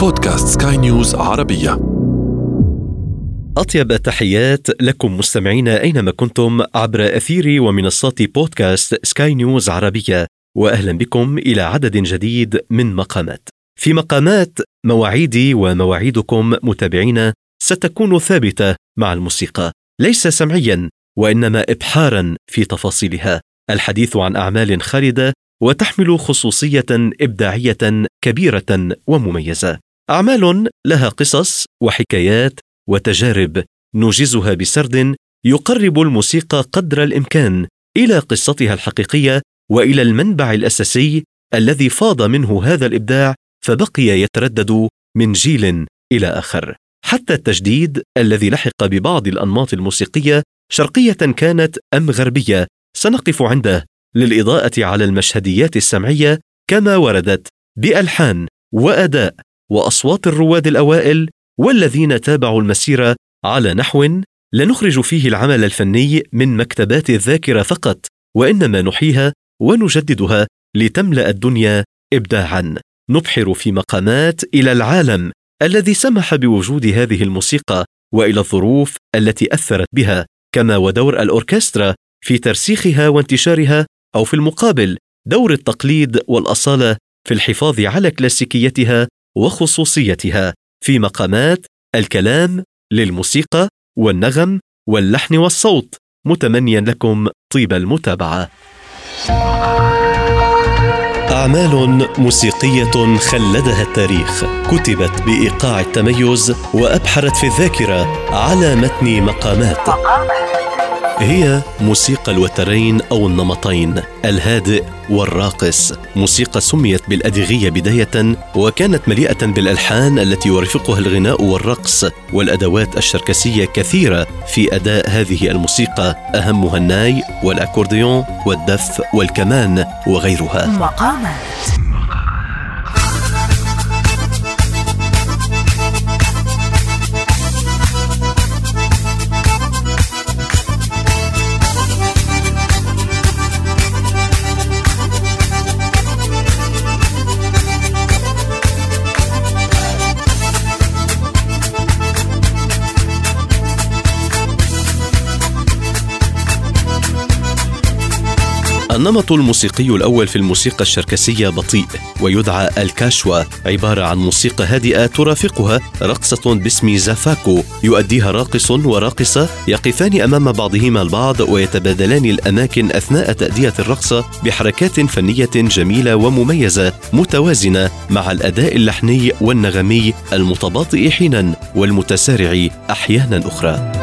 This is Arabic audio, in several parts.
بودكاست سكاي نيوز عربية. أطيب التحيات لكم مستمعينا أينما كنتم عبر أثير ومنصات بودكاست سكاي نيوز عربية وأهلا بكم إلى عدد جديد من مقامات. في مقامات مواعيدي ومواعيدكم متابعينا ستكون ثابتة مع الموسيقى. ليس سمعيا وإنما إبحارا في تفاصيلها. الحديث عن أعمال خالدة وتحمل خصوصية إبداعية كبيرة ومميزة. أعمال لها قصص وحكايات وتجارب نوجزها بسرد يقرب الموسيقى قدر الإمكان إلى قصتها الحقيقية وإلى المنبع الأساسي الذي فاض منه هذا الإبداع فبقي يتردد من جيل إلى آخر. حتى التجديد الذي لحق ببعض الأنماط الموسيقية شرقية كانت أم غربية سنقف عنده للإضاءة على المشهديات السمعية كما وردت بألحان وأداء. وأصوات الرواد الأوائل والذين تابعوا المسيرة على نحو لا نخرج فيه العمل الفني من مكتبات الذاكرة فقط وإنما نحييها ونجددها لتملأ الدنيا ابداعا. نبحر في مقامات إلى العالم الذي سمح بوجود هذه الموسيقى وإلى الظروف التي أثرت بها كما ودور الأوركسترا في ترسيخها وانتشارها أو في المقابل دور التقليد والأصالة في الحفاظ على كلاسيكيتها وخصوصيتها في مقامات الكلام للموسيقى والنغم واللحن والصوت. متمنيا لكم طيب المتابعة. أعمال موسيقية خلدها التاريخ. كتبت بإيقاع التميز وأبحرت في الذاكرة على متن مقامات. هي موسيقى الوترين أو النمطين. الهادئ والراقص. موسيقى سميت بالأدغية بداية وكانت مليئة بالألحان التي يرافقها الغناء والرقص والأدوات الشركسية كثيرة في أداء هذه الموسيقى أهمها الناي والأكورديون والدف والكمان وغيرها. مقامات النمط الموسيقي الأول في الموسيقى الشركسية بطيء ويدعى الكاشوا عبارة عن موسيقى هادئة ترافقها رقصة باسم زافاكو يؤديها راقص وراقصة يقفان أمام بعضهما البعض ويتبادلان الأماكن أثناء تأدية الرقصة بحركات فنية جميلة ومميزة متوازنة مع الأداء اللحني والنغمي المتباطئ حينا والمتسارع أحيانا أخرى.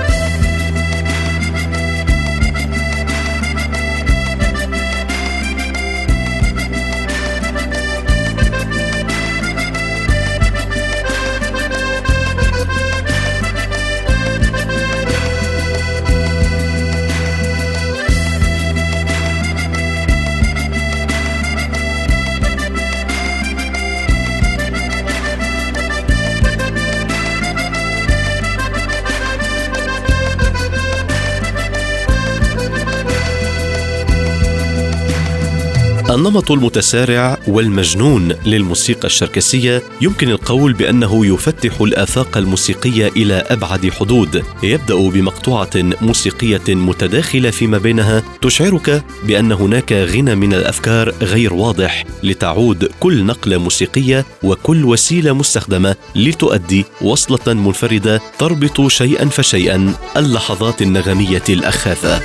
النمط المتسارع والمجنون للموسيقى الشركسية يمكن القول بأنه يفتح الآفاق الموسيقية إلى أبعد حدود. يبدأ بمقطوعة موسيقية متداخلة فيما بينها تشعرك بأن هناك غنى من الأفكار غير واضح لتعود كل نقلة موسيقية وكل وسيلة مستخدمة لتؤدي وصلة منفردة تربط شيئا فشيئا اللحظات النغمية الاخاذه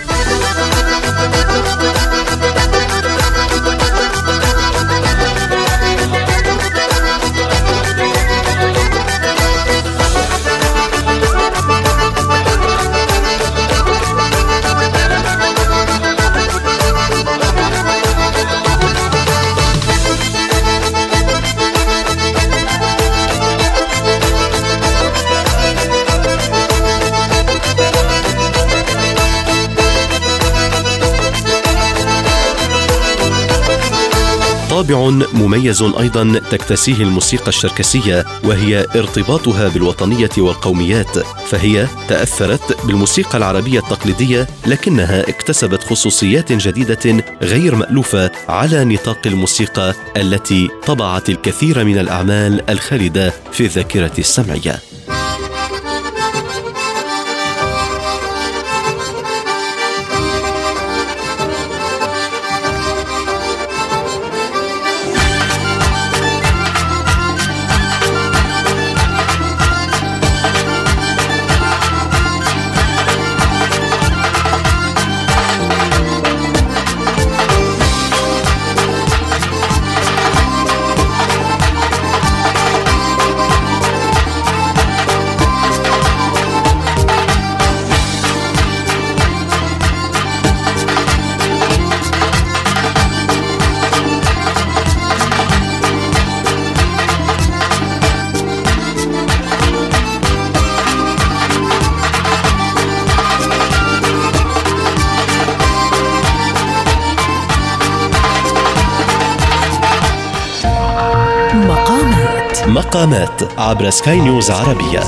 طابع مميز أيضا تكتسيه الموسيقى الشركسية وهي ارتباطها بالوطنية والقوميات. فهي تأثرت بالموسيقى العربية التقليدية لكنها اكتسبت خصوصيات جديدة غير مألوفة على نطاق الموسيقى التي طبعت الكثير من الأعمال الخالدة في الذاكرة السمعية. مقامات عبر سكاي نيوز عربية.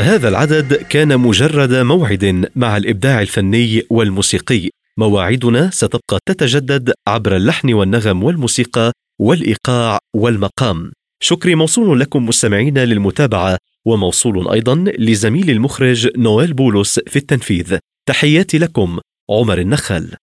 هذا العدد كان مجرد موعد مع الإبداع الفني والموسيقي. مواعيدنا ستبقى تتجدد عبر اللحن والنغم والموسيقى والإيقاع والمقام. شكري موصول لكم مستمعين للمتابعة وموصول أيضا لزميل المخرج نويل بولس في التنفيذ. تحياتي لكم عمر النخل.